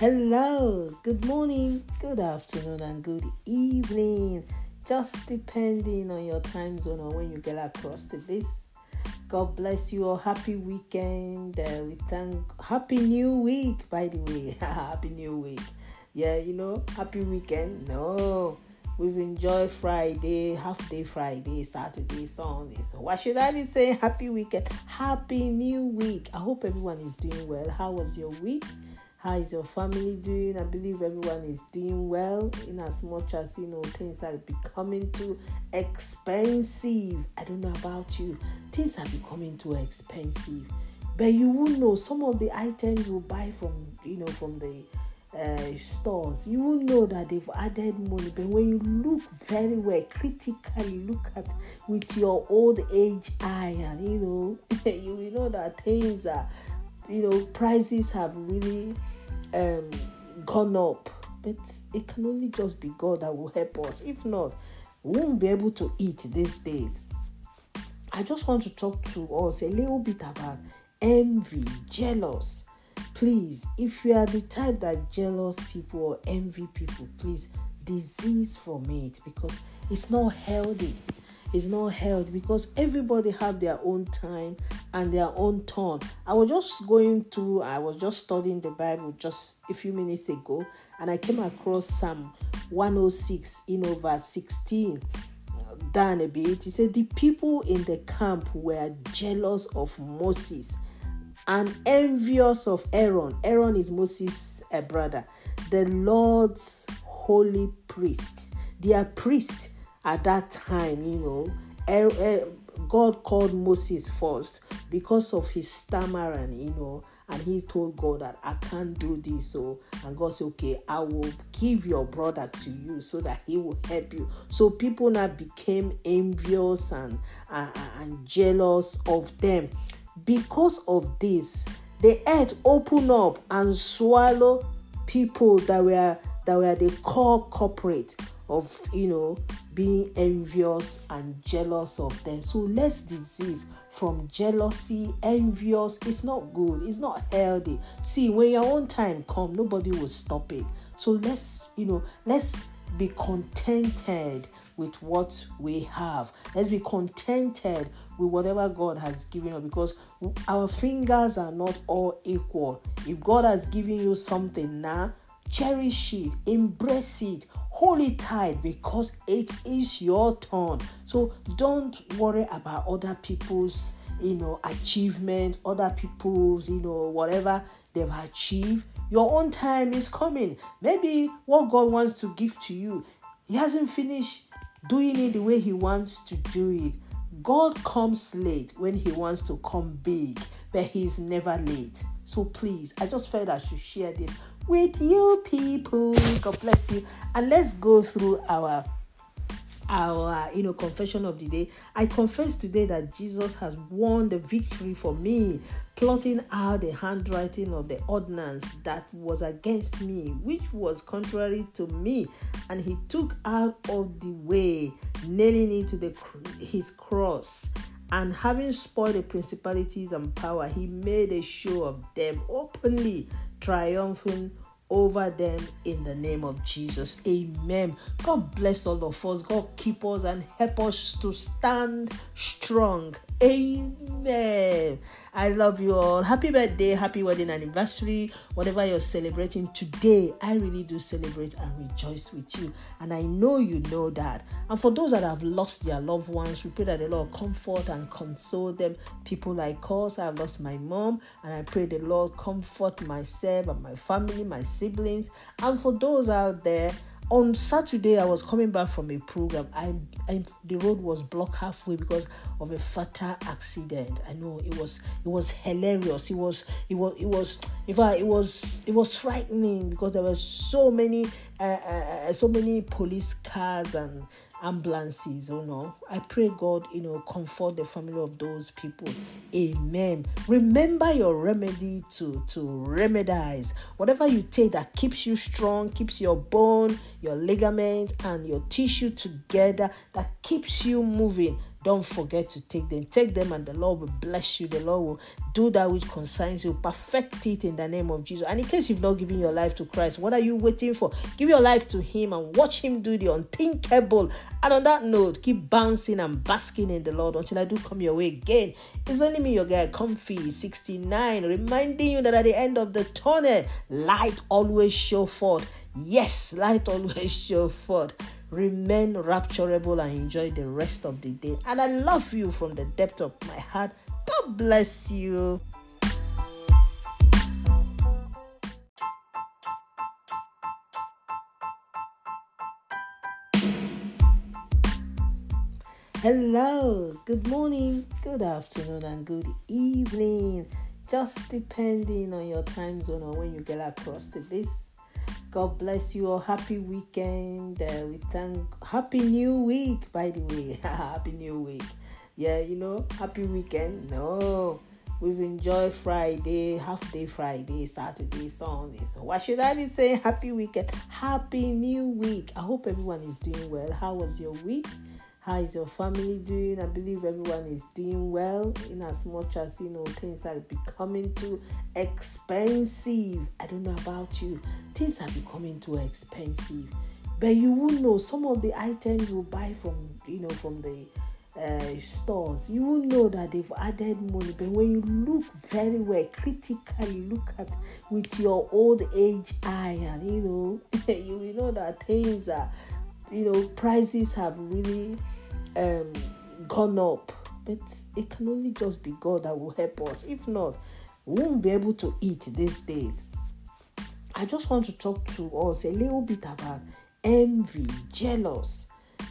Hello, good morning, good afternoon, and good evening. Just depending on your time zone or when you get across to this. God bless you all. Happy weekend. Uh, we thank Happy New Week, by the way. happy New Week. Yeah, you know, happy weekend. No, we've enjoyed Friday, half day Friday, Saturday, Sunday. So why should I be saying happy weekend? Happy New Week. I hope everyone is doing well. How was your week? How is your family doing? I believe everyone is doing well in as much as you know things are becoming too expensive. I don't know about you, things are becoming too expensive. But you will know some of the items you buy from you know from the uh, stores, you will know that they've added money. But when you look very well, critically look at with your old age eye, and you know, you will know that things are, you know, prices have really um, gone up. But it can only just be God that will help us. If not, we won't be able to eat these days. I just want to talk to us a little bit about envy, jealous. Please, if you are the type that jealous people or envy people, please disease from it because it's not healthy is not held because everybody have their own time and their own turn. I was just going through, I was just studying the Bible just a few minutes ago, and I came across Psalm 106 in over 16 down a bit. He said, The people in the camp were jealous of Moses and envious of Aaron. Aaron is Moses' a brother, the Lord's holy priest. Their priest at that time, you know, er, er, God called Moses first because of his stammering, you know, and he told God that I can't do this. So, and God said, Okay, I will give your brother to you so that he will help you. So, people now became envious and, and, and jealous of them. Because of this, the earth opened up and swallowed people that were that were the core corporate of you know being envious and jealous of them. So less disease from jealousy, envious. It's not good. It's not healthy. See, when your own time come, nobody will stop it. So let's you know let's be contented with what we have. Let's be contented with whatever God has given us because our fingers are not all equal. If God has given you something now, cherish it, embrace it, hold it tight because it is your turn. So don't worry about other people's you know achievements, other people's you know whatever they've achieved. Your own time is coming. Maybe what God wants to give to you, He hasn't finished doing it the way He wants to do it. God comes late when He wants to come big, but He's never late. So please, I just felt I should share this with you people. God bless you. And let's go through our our you know confession of the day i confess today that jesus has won the victory for me plotting out the handwriting of the ordinance that was against me which was contrary to me and he took out of the way nailing it to the his cross and having spoiled the principalities and power he made a show of them openly triumphing over them in the name of Jesus. Amen. God bless all of us. God keep us and help us to stand strong. Amen. I love you all. Happy birthday, happy wedding anniversary, whatever you're celebrating today. I really do celebrate and rejoice with you. And I know you know that. And for those that have lost their loved ones, we pray that the Lord comfort and console them. People like us, I've lost my mom, and I pray the Lord comfort myself and my family, my siblings. And for those out there, on Saturday, I was coming back from a program. I, I the road was blocked halfway because of a fatal accident. I know it was it was hilarious. It was it was it was in fact it was it was frightening because there were so many uh, uh, uh so many police cars and ambulances, oh no. I pray God, you know, comfort the family of those people. Amen. Remember your remedy to to remedize. Whatever you take that keeps you strong, keeps your bone, your ligament, and your tissue together, that keeps you moving. Don't forget to take them. Take them, and the Lord will bless you. The Lord will do that which concerns you. Perfect it in the name of Jesus. And in case you've not given your life to Christ, what are you waiting for? Give your life to Him and watch Him do the unthinkable. And on that note, keep bouncing and basking in the Lord until I do come your way again. It's only me, your guy, Comfy 69, reminding you that at the end of the tunnel, light always show forth. Yes, light always show forth. Remain rapturable and enjoy the rest of the day. And I love you from the depth of my heart. God bless you. Hello, good morning, good afternoon, and good evening. Just depending on your time zone or when you get across to this. God bless you all. Happy weekend. Uh, we thank Happy New Week, by the way. happy New Week. Yeah, you know, happy weekend. No, we've enjoyed Friday, half day Friday, Saturday, Sunday. So why should I be saying happy weekend? Happy New Week. I hope everyone is doing well. How was your week? How is your family doing? I believe everyone is doing well in as much as you know things are becoming too expensive. I don't know about you, things are becoming too expensive. But you will know some of the items you buy from you know from the uh, stores, you will know that they've added money. But when you look very well, critically look at with your old age eye, and you know, you will know that things are you know prices have really um, gone up. But it can only just be god that will help us. If not we won't be able to eat these days. I just want to talk to us a little bit about envy jealous.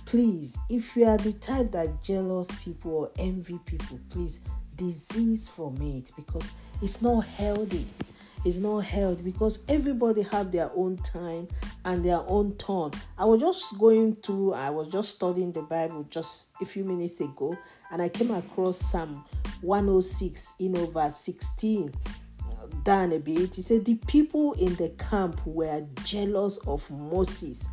Please if you are the type that jealous people or envy people please disease from it because it's not healthy is not held because everybody have their own time and their own turn. I was just going through, I was just studying the Bible just a few minutes ago, and I came across Psalm 106 in over 16 down a bit. He said, The people in the camp were jealous of Moses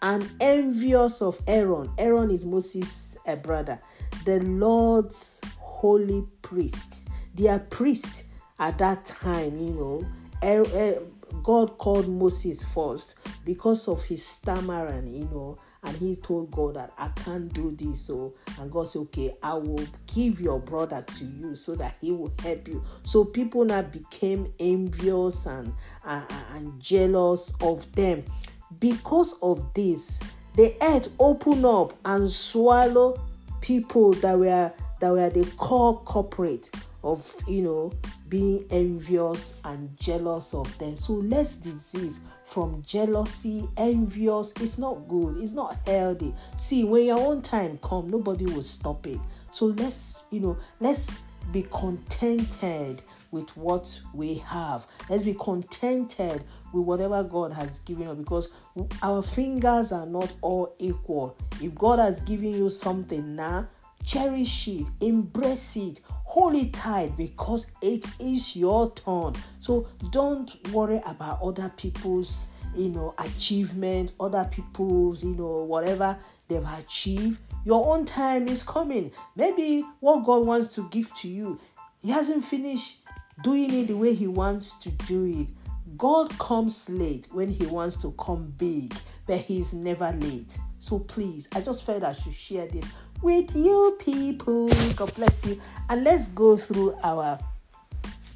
and envious of Aaron. Aaron is Moses' a brother, the Lord's holy priest. They are priests at that time, you know, er, er, God called Moses first because of his stammering, you know, and he told God that I can't do this. So, and God said, Okay, I will give your brother to you so that he will help you. So, people now became envious and, and, and jealous of them. Because of this, the earth opened up and swallowed people that were that were the core corporate of you know being envious and jealous of them. So less disease from jealousy envious it's not good it's not healthy. See when your own time come nobody will stop it. So let's you know let's be contented with what we have. Let's be contented with whatever god has given us because our fingers are not all equal. If god has given you something now cherish it embrace it hold it tight because it is your turn. So don't worry about other people's you know achievement other people's you know whatever they've achieved. Your own time is coming. Maybe what god wants to give to you he hasn't finished doing it the way he wants to do it. God comes late when he wants to come big but he's never late. So please i just felt i should share this with you people. God bless you. And let's go through our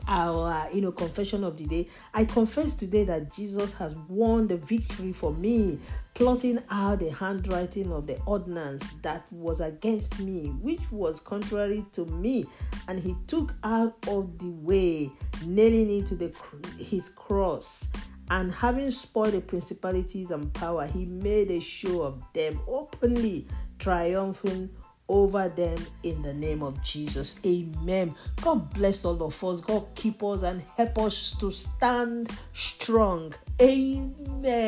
our you know confession of the day i confess today that jesus has won the victory for me plotting out the handwriting of the ordinance that was against me which was contrary to me and he took out of the way nailing it to the his cross and having spoiled the principalities and power he made a show of them openly triumphing over them in the name of Jesus. Amen. God bless all of us. God keep us and help us to stand strong Amen.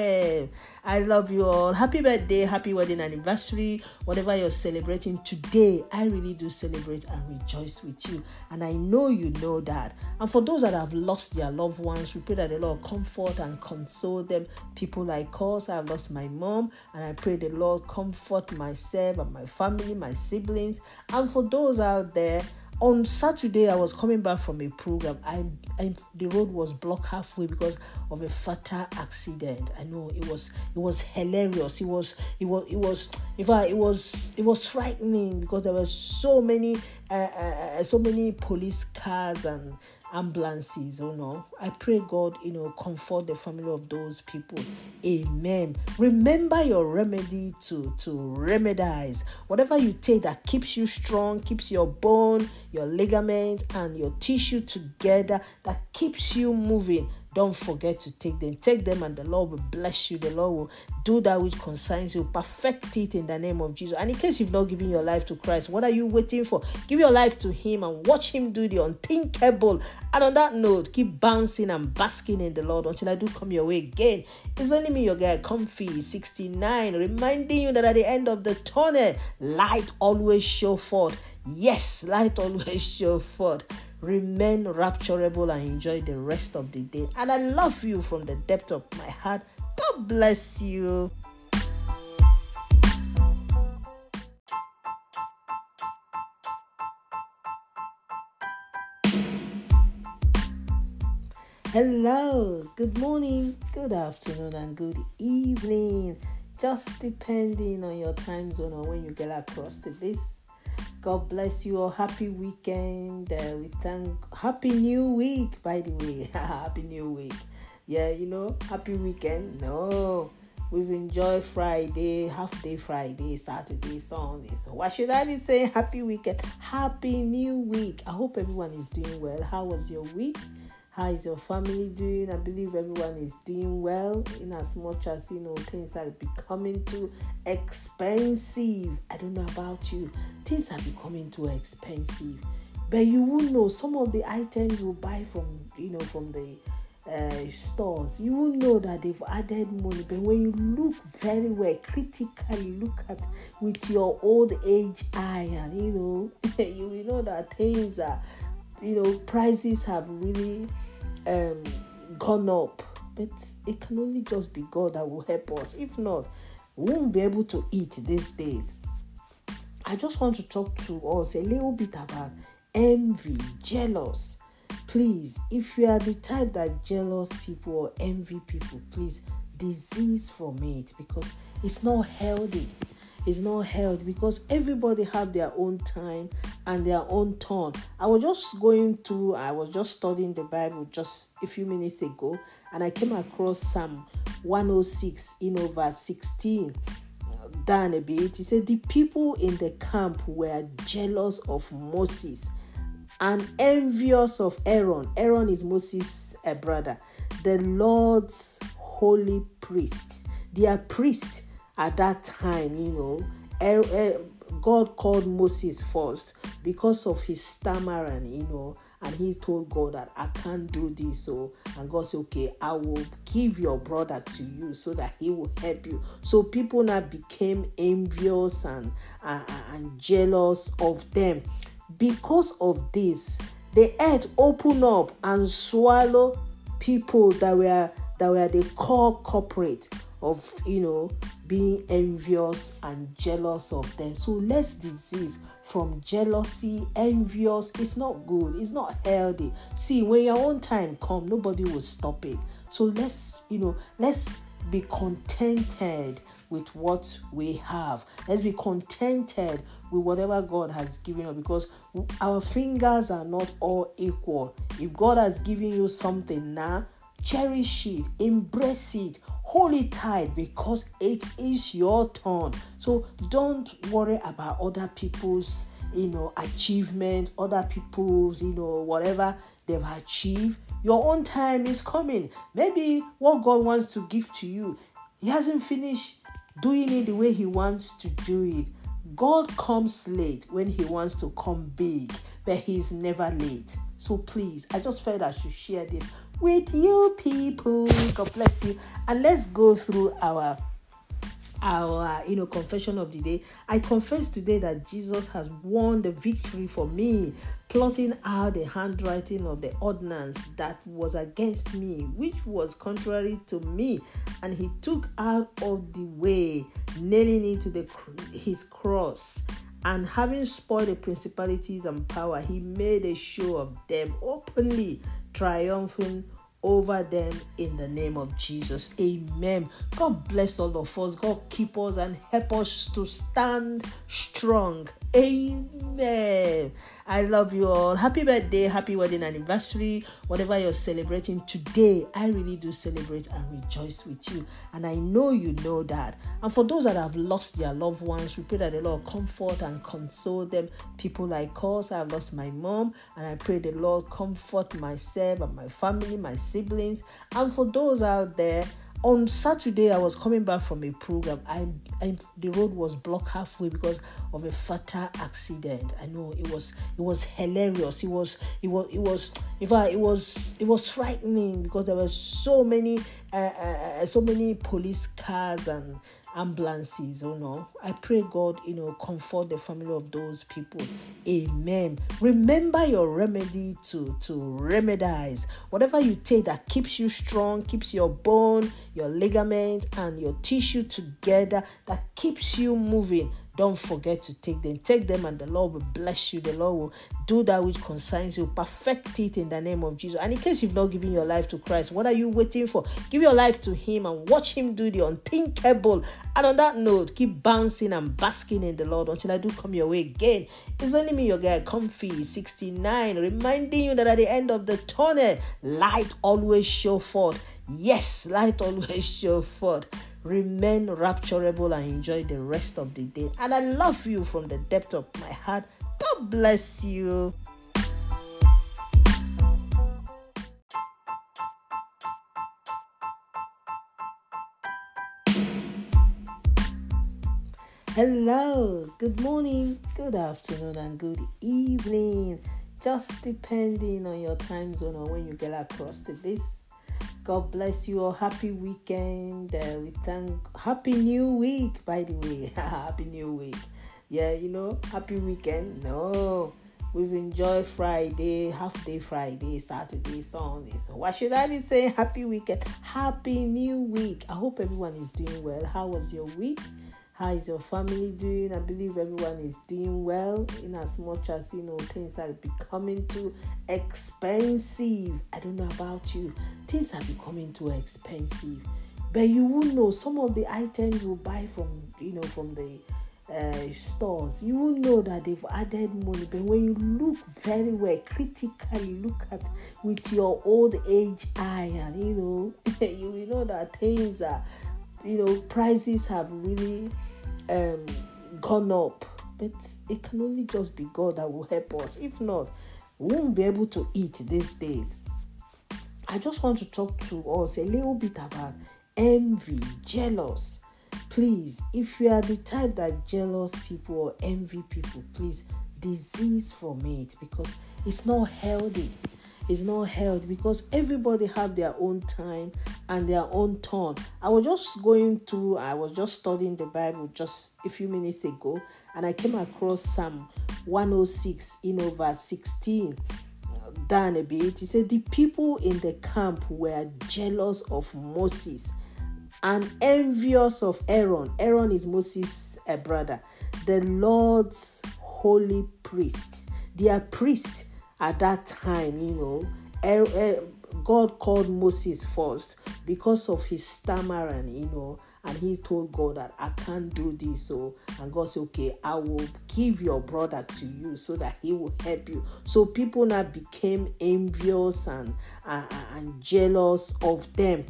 I love you all. Happy birthday, happy wedding anniversary, whatever you're celebrating today. I really do celebrate and rejoice with you. And I know you know that. And for those that have lost their loved ones, we pray that the Lord comfort and console them. People like us, I've lost my mom, and I pray the Lord comfort myself and my family, my siblings. And for those out there, on Saturday, I was coming back from a program. I, I, the road was blocked halfway because of a fatal accident. I know it was it was hilarious. It was it was it was in fact it was it was frightening because there were so many uh, uh, uh so many police cars and ambulances oh no i pray god you know comfort the family of those people. Amen. Remember your remedy to to remedize. Whatever you take that keeps you strong keeps your bone your ligament and your tissue together that keeps you moving don't forget to take them. Take them, and the Lord will bless you. The Lord will do that which concerns you. Perfect it in the name of Jesus. And in case you've not given your life to Christ, what are you waiting for? Give your life to Him and watch Him do the unthinkable. And on that note, keep bouncing and basking in the Lord until I do come your way again. It's only me, your guy, Comfy 69, reminding you that at the end of the tunnel, light always show forth. Yes, light always show forth remain rapturable and enjoy the rest of the day. And I love you from the depth of my heart. God bless you. Hello, good morning, good afternoon, and good evening. Just depending on your time zone or when you get across to this God bless you all. Happy weekend. Uh, we thank Happy New Week, by the way. happy New Week. Yeah, you know, happy weekend. No, we've enjoyed Friday, half day Friday, Saturday, Sunday. So why should I be saying happy weekend? Happy New Week. I hope everyone is doing well. How was your week? How is your family doing? I believe everyone is doing well in as much as you know things are becoming too expensive. I don't know about you, things are becoming too expensive. But you will know some of the items you buy from you know from the uh, stores, you will know that they've added money. But when you look very well, critically look at with your old age eye, and you know, you will know that things are, you know, prices have really um, gone up. But it can only just be God that will help us. If not, we won't be able to eat these days. I just want to talk to us a little bit about envy, jealous. Please, if you are the type that jealous people or envy people, please disease from it because it's not healthy is not held because everybody have their own time and their own turn. I was just going through, I was just studying the Bible just a few minutes ago, and I came across Psalm 106 in over 16 down a bit. He said, The people in the camp were jealous of Moses and envious of Aaron. Aaron is Moses' a brother, the Lord's holy priest. Their priest at that time, you know, er, er, God called Moses first because of his stammering, you know, and he told God that I can't do this. So, and God said, Okay, I will give your brother to you so that he will help you. So, people now became envious and, and, and jealous of them. Because of this, the earth opened up and swallowed people that were that were the core corporate of you know being envious and jealous of them. So less disease from jealousy envious it's not good it's not healthy. See when your own time come nobody will stop it. So let's you know let's be contented with what we have. Let's be contented with whatever god has given us because our fingers are not all equal. If god has given you something now cherish it embrace it hold it tight because it is your turn. So don't worry about other people's you know achievement other people's you know whatever they've achieved. Your own time is coming. Maybe what god wants to give to you he hasn't finished doing it the way he wants to do it. God comes late when he wants to come big but he's never late. So please i just felt i should share this with you people. God bless you. And let's go through our our you know confession of the day i confess today that jesus has won the victory for me plotting out the handwriting of the ordinance that was against me which was contrary to me and he took out of the way nailing it to the his cross and having spoiled the principalities and power he made a show of them openly triumphing over them in the name of Jesus. Amen. God bless all of us. God keep us and help us to stand strong. Amen. I love you all. Happy birthday, happy wedding anniversary, whatever you're celebrating today. I really do celebrate and rejoice with you. And I know you know that. And for those that have lost their loved ones, we pray that the Lord comfort and console them. People like us, I have lost my mom, and I pray the Lord comfort myself and my family, my siblings. And for those out there, on Saturday, I was coming back from a program. I, I the road was blocked halfway because of a fatal accident. I know it was it was hilarious. It was it was it was in fact it was it was frightening because there were so many uh, uh, uh so many police cars and ambulances oh no. I pray god you know comfort the family of those people. Amen. Remember your remedy to to remedize. Whatever you take that keeps you strong keeps your bone your ligament and your tissue together that keeps you moving don't forget to take them. Take them, and the Lord will bless you. The Lord will do that which concerns you. Perfect it in the name of Jesus. And in case you've not given your life to Christ, what are you waiting for? Give your life to Him and watch Him do the unthinkable. And on that note, keep bouncing and basking in the Lord until I do come your way again. It's only me, your guy, Comfy 69, reminding you that at the end of the tunnel, light always show forth. Yes, light always show forth. Remain rapturable and enjoy the rest of the day. And I love you from the depth of my heart. God bless you. Hello, good morning, good afternoon, and good evening. Just depending on your time zone or when you get across to this God bless you all. Happy weekend. Uh, we thank Happy New Week, by the way. happy New Week. Yeah, you know, happy weekend. No, we've enjoyed Friday, half day Friday, Saturday, Sunday. So why should I be saying happy weekend? Happy New Week. I hope everyone is doing well. How was your week? How is your family doing? I believe everyone is doing well in as much as you know things are becoming too expensive. I don't know about you. Things are becoming too expensive. But you will know some of the items you buy from you know from the uh, stores, you will know that they've added money. But when you look very well, critically look at with your old age eye, and you know, you will know that things are, you know, prices have really um, gone up. But it can only just be God that will help us. If not, we won't be able to eat these days. I just want to talk to us a little bit about envy, jealous. Please, if you are the type that jealous people or envy people, please disease from it because it's not healthy is not held because everybody have their own time and their own turn. I was just going through, I was just studying the Bible just a few minutes ago, and I came across Psalm 106 in over 16 down a bit. He said, The people in the camp were jealous of Moses and envious of Aaron. Aaron is Moses' a brother, the Lord's holy priest. They are priests at that time, you know, God called Moses first because of his stammering, you know, and he told God that I can't do this. So, and God said, Okay, I will give your brother to you so that he will help you. So, people now became envious and, and, and jealous of them.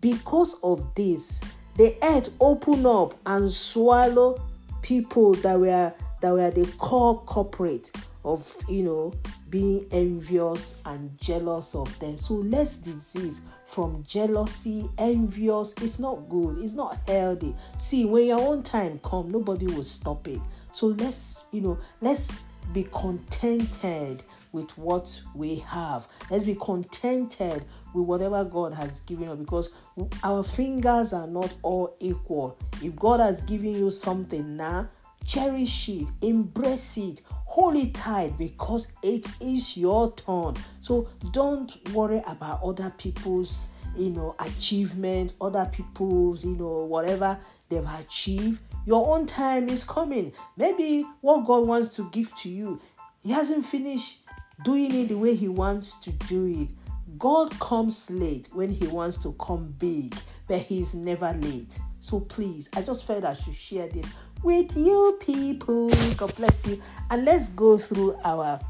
Because of this, the earth opened up and swallowed people that were that were the core corporate of you know being envious and jealous of them. So less disease from jealousy, envious. It's not good. It's not healthy. See, when your own time come, nobody will stop it. So let's you know let's be contented with what we have. Let's be contented with whatever God has given us because our fingers are not all equal. If God has given you something now, cherish it, embrace it, hold it tight because it is your turn. So don't worry about other people's you know achievement, other people's you know whatever they've achieved. Your own time is coming. Maybe what God wants to give to you, He hasn't finished doing it the way He wants to do it. God comes late when He wants to come big, but He's never late. So please, I just felt I should share this with you people. God bless you. And let's go through our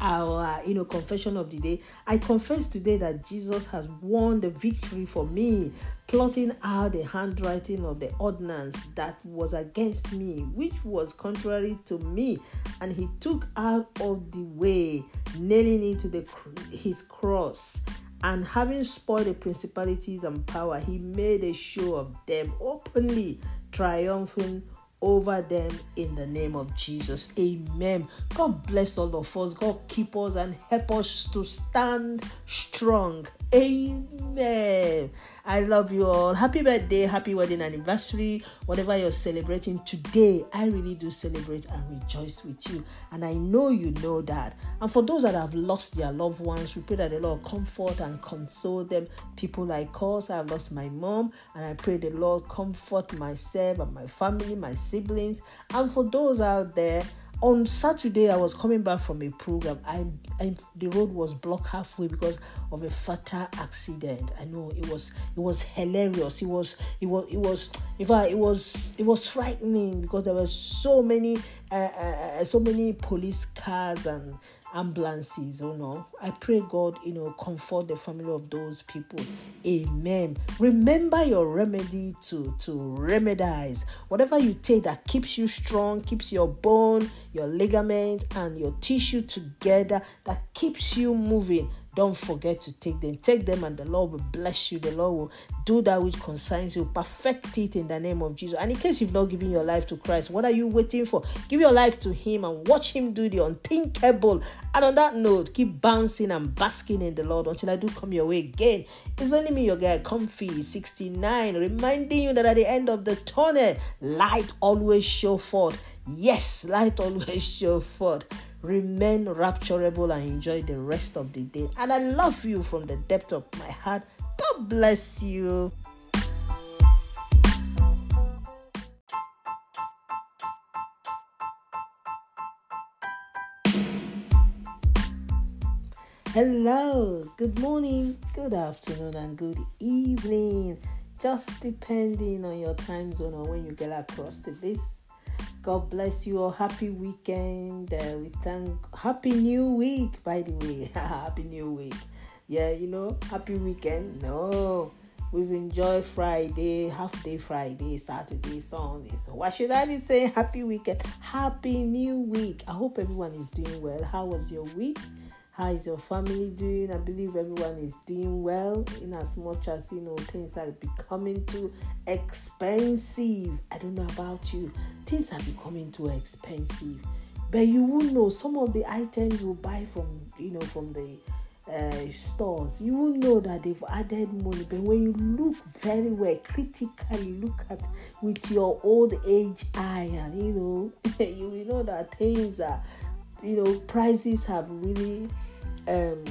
our you know confession of the day i confess today that jesus has won the victory for me plotting out the handwriting of the ordinance that was against me which was contrary to me and he took out of the way nailing it to the his cross and having spoiled the principalities and power he made a show of them openly triumphing over them in the name of Jesus. Amen. God bless all of us. God keep us and help us to stand strong. Amen. I love you all. Happy birthday, happy wedding anniversary, whatever you're celebrating today. I really do celebrate and rejoice with you. And I know you know that. And for those that have lost their loved ones, we pray that the Lord comfort and console them. People like us, I've lost my mom, and I pray the Lord comfort myself and my family, my siblings. And for those out there, on Saturday, I was coming back from a program. I, I, the road was blocked halfway because of a fatal accident. I know it was it was hilarious. It was it was it was in fact it was it was frightening because there were so many uh, uh, uh so many police cars and ambulances, oh no. I pray God, you know, comfort the family of those people. Amen. Remember your remedy to to remedize whatever you take that keeps you strong, keeps your bone, your ligament, and your tissue together, that keeps you moving don't forget to take them. Take them, and the Lord will bless you. The Lord will do that which concerns you. Perfect it in the name of Jesus. And in case you've not given your life to Christ, what are you waiting for? Give your life to Him and watch Him do the unthinkable. And on that note, keep bouncing and basking in the Lord until I do come your way again. It's only me, your guy, Comfy 69, reminding you that at the end of the tunnel, light always show forth. Yes, light always show forth. Remain rapturable and enjoy the rest of the day. And I love you from the depth of my heart. God bless you. Hello, good morning, good afternoon, and good evening. Just depending on your time zone or when you get across to this God bless you all. Happy weekend. Uh, we thank Happy New Week, by the way. happy New Week. Yeah, you know, happy weekend. No, we've enjoyed Friday, half day Friday, Saturday, Sunday. So why should I be saying happy weekend? Happy New Week. I hope everyone is doing well. How was your week? How is your family doing? I believe everyone is doing well in as much as you know things are becoming too expensive. I don't know about you, things are becoming too expensive. But you will know some of the items you buy from you know from the uh, stores, you will know that they've added money. But when you look very well, critically look at with your old age eye, and you know, you will know that things are, you know, prices have really um,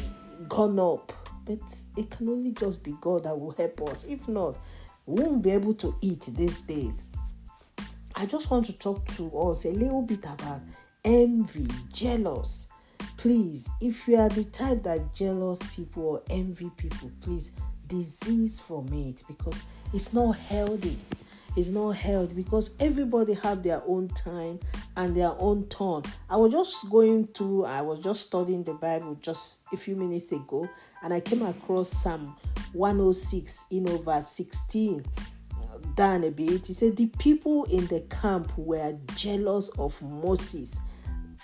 gone up. But it can only just be God that will help us. If not, we won't be able to eat these days. I just want to talk to us a little bit about envy, jealous. Please, if you are the type that jealous people or envy people, please disease from it because it's not healthy is not held because everybody have their own time and their own turn. I was just going through, I was just studying the Bible just a few minutes ago, and I came across Psalm 106 in over 16 down a bit. He said, The people in the camp were jealous of Moses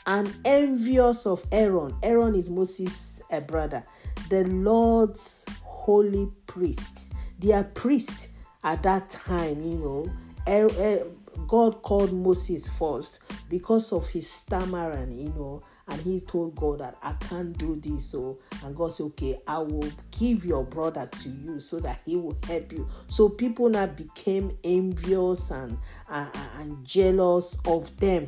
and envious of Aaron. Aaron is Moses' a brother, the Lord's holy priest. Their priest at that time, you know, er, er, God called Moses first because of his stammer and you know and he told God that I can't do this. So, and God said, Okay, I will give your brother to you so that he will help you. So, people now became envious and, and, and jealous of them.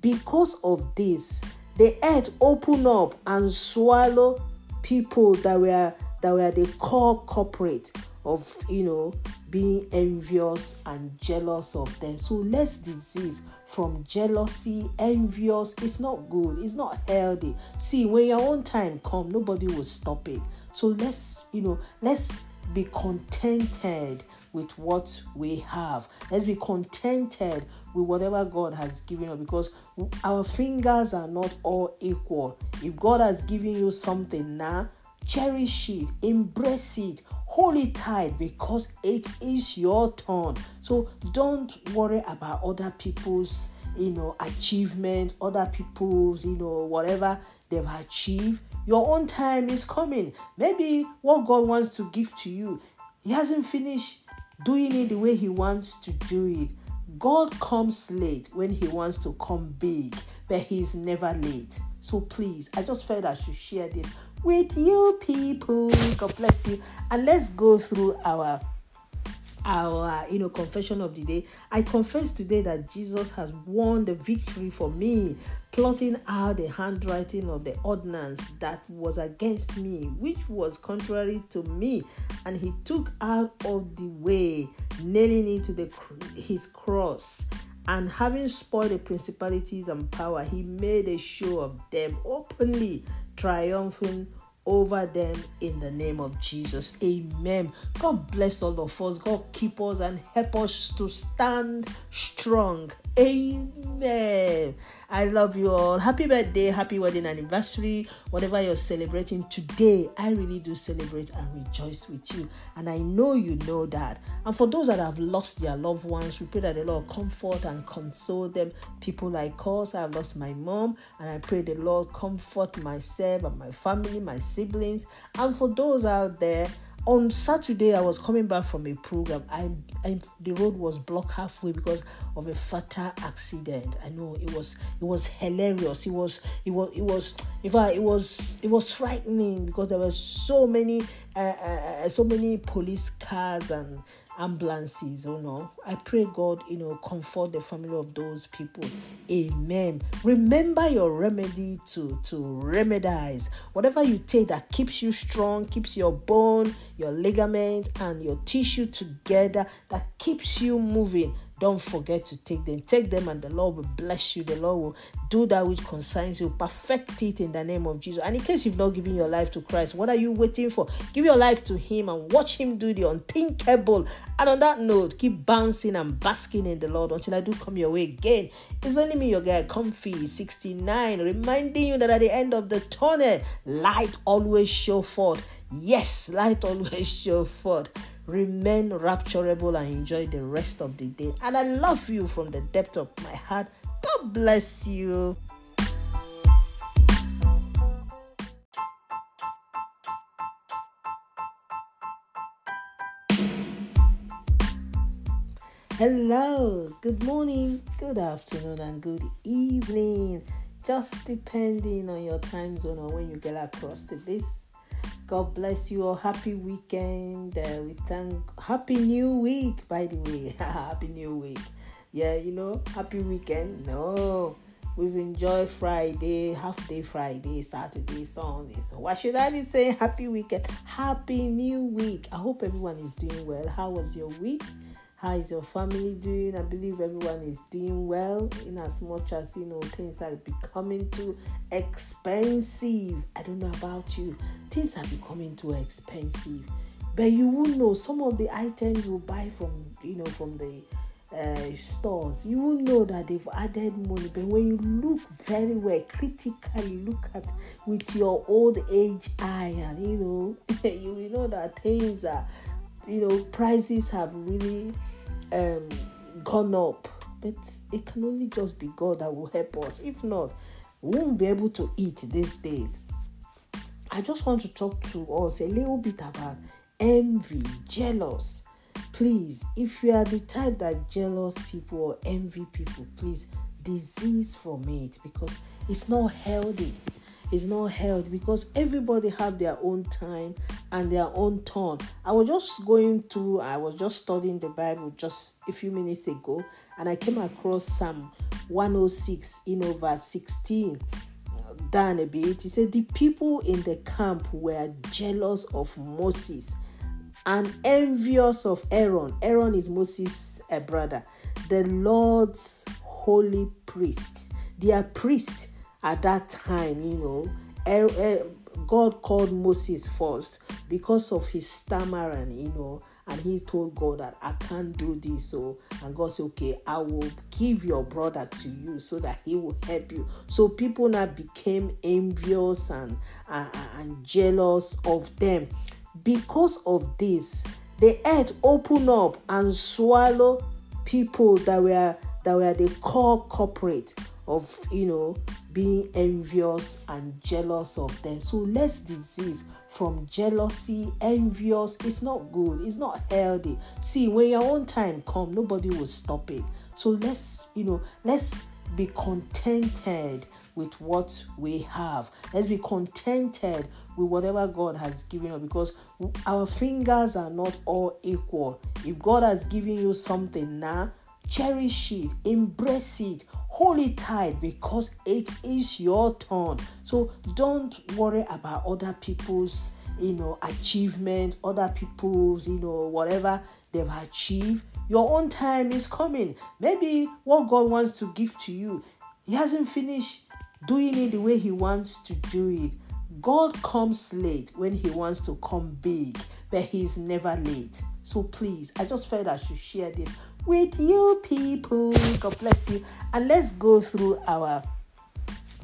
Because of this, the earth opened up and swallowed people that were that were the core corporate of you know being envious and jealous of them. So less disease from jealousy, envious. It's not good. It's not healthy. See, when your own time come, nobody will stop it. So let's you know let's be contented with what we have. Let's be contented with whatever God has given us because our fingers are not all equal. If God has given you something now, cherish it, embrace it, hold it tight because it is your turn. So don't worry about other people's you know achievements, other people's you know whatever they've achieved. Your own time is coming. Maybe what God wants to give to you, He hasn't finished doing it the way He wants to do it. God comes late when He wants to come big, but He's never late. So please, I just felt I should share this with you people. God bless you. And let's go through our our you know confession of the day i confess today that jesus has won the victory for me plotting out the handwriting of the ordinance that was against me which was contrary to me and he took out of the way nailing it to the his cross and having spoiled the principalities and power he made a show of them openly triumphing over them in the name of Jesus. Amen. God bless all of us. God keep us and help us to stand strong. Amen. I love you all. Happy birthday, happy wedding anniversary, whatever you're celebrating today. I really do celebrate and rejoice with you. And I know you know that. And for those that have lost their loved ones, we pray that the Lord comfort and console them. People like us, I've lost my mom, and I pray the Lord comfort myself and my family, my siblings. And for those out there, on Saturday, I was coming back from a program. I, I the road was blocked halfway because of a fatal accident. I know it was it was hilarious. It was it was it was in fact it was it was frightening because there were so many uh, uh, uh so many police cars and ambulances, oh no. I pray God, you know, comfort the family of those people. Amen. Remember your remedy to to remedize. Whatever you take that keeps you strong, keeps your bone, your ligament, and your tissue together, that keeps you moving don't forget to take them. Take them, and the Lord will bless you. The Lord will do that which concerns you. Perfect it in the name of Jesus. And in case you've not given your life to Christ, what are you waiting for? Give your life to Him and watch Him do the unthinkable. And on that note, keep bouncing and basking in the Lord until I do come your way again. It's only me, your guy, Comfy 69, reminding you that at the end of the tunnel, light always show forth. Yes, light always show forth. Remain rapturable and enjoy the rest of the day. And I love you from the depth of my heart. God bless you. Hello, good morning, good afternoon, and good evening. Just depending on your time zone or when you get across to this God bless you all. Happy weekend. Uh, we thank Happy New Week, by the way. happy New Week. Yeah, you know, happy weekend. No, we've enjoyed Friday, half day Friday, Saturday, Sunday. So why should I be saying happy weekend? Happy New Week. I hope everyone is doing well. How was your week? How is your family doing? I believe everyone is doing well in as much as you know things are becoming too expensive. I don't know about you, things are becoming too expensive. But you will know some of the items you buy from you know from the uh, stores, you will know that they've added money. But when you look very well, critically look at with your old age eye, and you know, you will know that things are you know prices have really um, gone up. But it can only just be god that will help us. If not we won't be able to eat these days. I just want to talk to us a little bit about envy jealous. Please if you are the type that jealous people or envy people please disease from it because It's not healthy. It's not held because everybody have their own time and their own turn. I was just going to, I was just studying the Bible just a few minutes ago, and I came across Psalm 106, you know, verse 16 down a bit. He said, The people in the camp were jealous of Moses and envious of Aaron. Aaron is Moses' a brother, the Lord's holy priest. They are priests at that time, you know. Er, er, God called Moses first because of his stammering, you know, and he told God that I can't do this. So, and God said, Okay, I will give your brother to you so that he will help you. So, people now became envious and, and, and jealous of them. Because of this, the earth opened up and swallowed people that were that were the core corporate of you know being envious and jealous of them. So less disease from jealousy envious it's not good it's not healthy. See when your own time come nobody will stop it. So let's you know let's be contented with what we have. Let's be contented with whatever god has given us because our fingers are not all equal. If god has given you something now cherish it embrace it hold it tight because it is your turn. So don't worry about other people's you know achievement other people's you know whatever they've achieved. Your own time is coming. Maybe what god wants to give to you he hasn't finished doing it the way he wants to do it. God comes late when he wants to come big but he's never late. So please i just felt i should share this with you people. God bless you. And let's go through our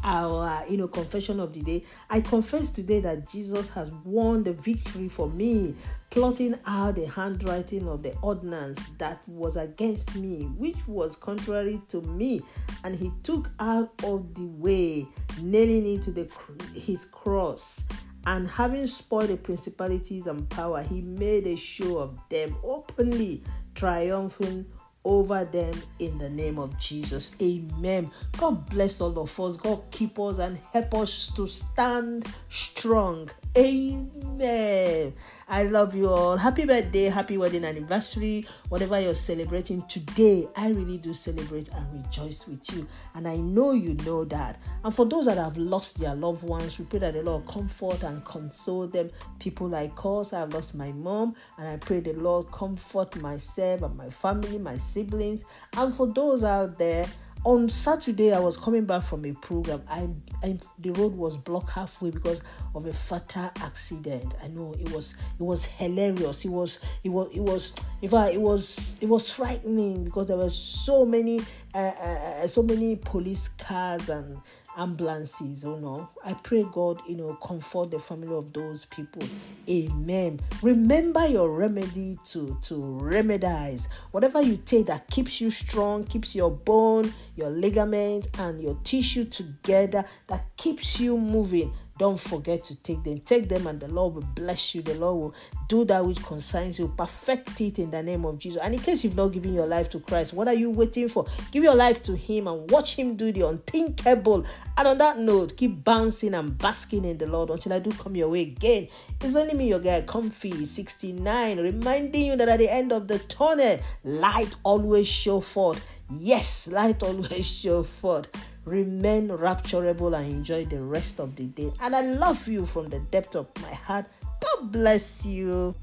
our you know confession of the day i confess today that jesus has won the victory for me plotting out the handwriting of the ordinance that was against me which was contrary to me and he took out of the way nailing it to the his cross and having spoiled the principalities and power he made a show of them openly triumphing over them in the name of Jesus. Amen. God bless all of us. God keep us and help us to stand strong. Amen. I love you all. Happy birthday, happy wedding anniversary, whatever you're celebrating today. I really do celebrate and rejoice with you. And I know you know that. And for those that have lost their loved ones, we pray that the Lord comfort and console them. People like us, I've lost my mom, and I pray the Lord comfort myself and my family, my siblings. And for those out there, on Saturday, I was coming back from a program. I, I, the road was blocked halfway because of a fatal accident. I know it was it was hilarious. It was it was it was in fact it was it was frightening because there were so many uh, uh, uh so many police cars and ambulances oh no i pray god you know comfort the family of those people. Amen. Remember your remedy to to remedize. Whatever you take that keeps you strong keeps your bone your ligament and your tissue together that keeps you moving don't forget to take them. Take them, and the Lord will bless you. The Lord will do that which concerns you. Perfect it in the name of Jesus. And in case you've not given your life to Christ, what are you waiting for? Give your life to Him and watch Him do the unthinkable. And on that note, keep bouncing and basking in the Lord until I do come your way again. It's only me, your guy, Comfy 69, reminding you that at the end of the tunnel, light always show forth. Yes, light always show forth remain rapturable and enjoy the rest of the day. And I love you from the depth of my heart. God bless you.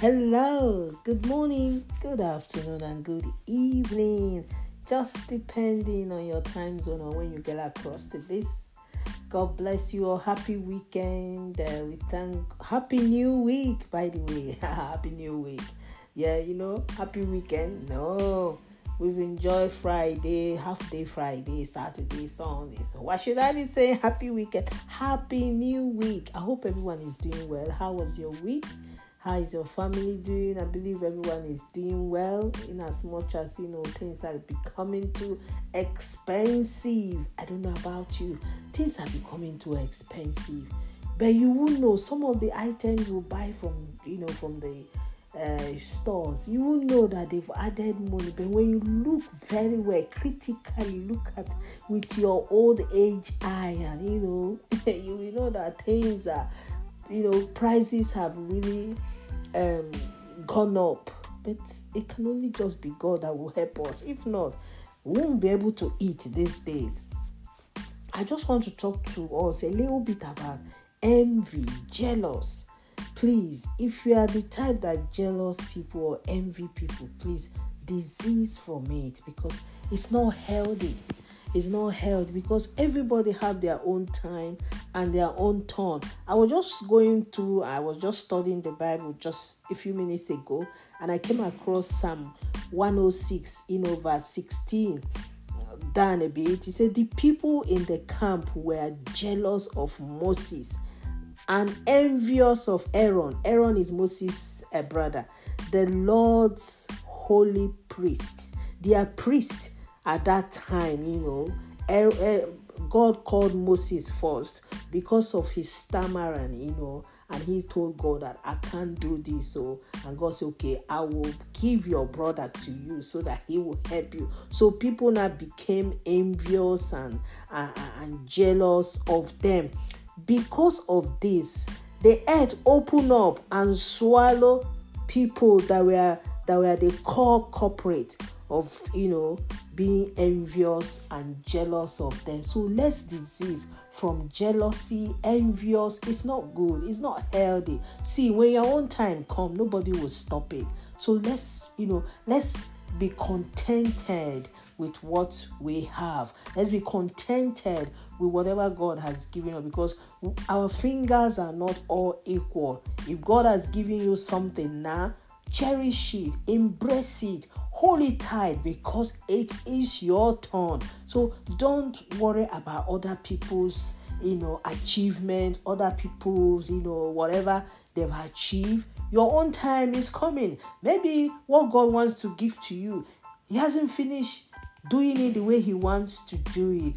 Hello, good morning, good afternoon, and good evening. Just depending on your time zone or when you get across to this God bless you all. Happy weekend. Uh, we thank Happy New Week, by the way. happy New Week. Yeah, you know, happy weekend. No, we've enjoyed Friday, half day Friday, Saturday, Sunday. So why should I be saying happy weekend? Happy New Week. I hope everyone is doing well. How was your week? How is your family doing? I believe everyone is doing well in as much as you know things are becoming too expensive. I don't know about you. Things are becoming too expensive. but you will know some of the items you buy from you know from the uh, stores you will know that they've added money but when you look very well critically look at with your old age eye and you know you will know that things are you know prices have really um, gone up. But it can only just be god that will help us. If not we won't be able to eat these days. I just want to talk to us a little bit about envy jealous. Please if you are the type that jealous people or envy people please disease from it because it's not healthy it's not held because everybody have their own time and their own turn i was just going through i was just studying the bible just a few minutes ago and i came across psalm 106 in over 16 down a bit he said the people in the camp were jealous of moses and envious of Aaron. Aaron is Moses' uh, brother, the Lord's holy priest. Their priest at that time, you know, er, er, God called Moses first because of his stammering, you know, and he told God that I can't do this. So, and God said, Okay, I will give your brother to you so that he will help you. So, people now became envious and, and, and jealous of them. Because of this, the earth opened up and swallow people that were that were the core corporate of you know being envious and jealous of them. So less disease from jealousy, envious. It's not good. It's not healthy. See, when your own time come, nobody will stop it. So let's you know let's be contented with what we have. Let's be contented with whatever God has given us because our fingers are not all equal. If God has given you something now, cherish it, embrace it, hold it tight because it is your turn. So don't worry about other people's you know achievement, other people's you know whatever they've achieved. Your own time is coming. Maybe what God wants to give to you, He hasn't finished doing it the way He wants to do it.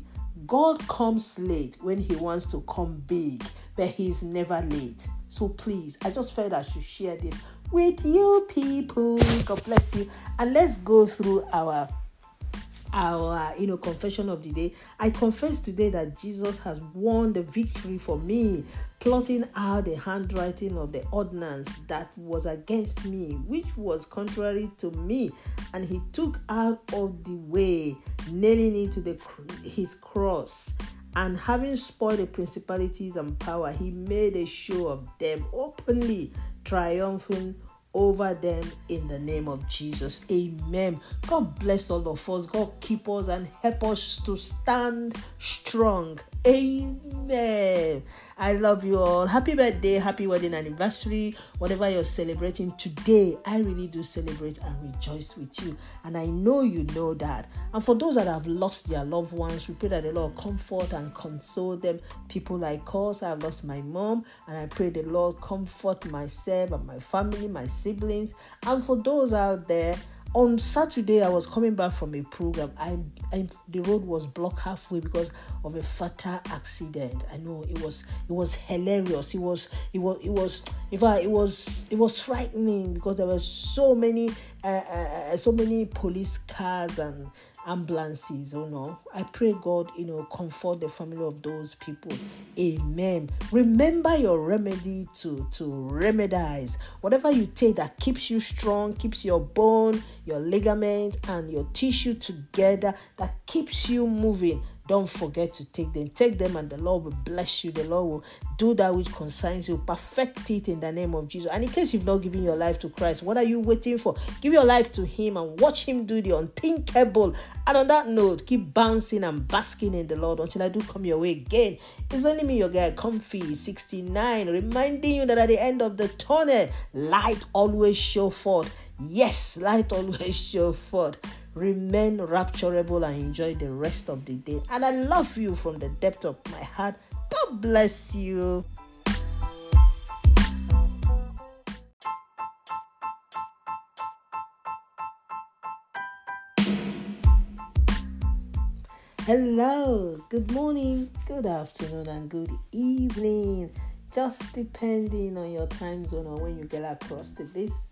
God comes late when He wants to come big, but He's never late. So please, I just felt I should share this with you people. God bless you. And let's go through our our you know confession of the day i confess today that jesus has won the victory for me plotting out the handwriting of the ordinance that was against me which was contrary to me and he took out of the way nailing it to the his cross and having spoiled the principalities and power he made a show of them openly triumphing over them in the name of Jesus. Amen. God bless all of us. God keep us and help us to stand strong. Amen. I love you all. Happy birthday, happy wedding anniversary, whatever you're celebrating today. I really do celebrate and rejoice with you. And I know you know that. And for those that have lost their loved ones, we pray that the Lord comfort and console them. People like us, I have lost my mom, and I pray the Lord comfort myself and my family, my siblings. And for those out there, on Saturday, I was coming back from a program. I, I the road was blocked halfway because of a fatal accident. I know it was it was hilarious. It was it was it was in fact it was it was frightening because there were so many uh, uh, uh so many police cars and ambulances, oh no. I pray God, you know, comfort the family of those people. Amen. Remember your remedy to to remedize. Whatever you take that keeps you strong, keeps your bone, your ligament, and your tissue together, that keeps you moving don't forget to take them. Take them, and the Lord will bless you. The Lord will do that which concerns you. Perfect it in the name of Jesus. And in case you've not given your life to Christ, what are you waiting for? Give your life to Him and watch Him do the unthinkable. And on that note, keep bouncing and basking in the Lord until I do come your way again. It's only me, your guy, Comfy 69, reminding you that at the end of the tunnel, light always show forth. Yes, light always show forth. Remain rapturable and enjoy the rest of the day. And I love you from the depth of my heart. God bless you. Hello, good morning, good afternoon, and good evening. just depending on your time zone or when you get across to this.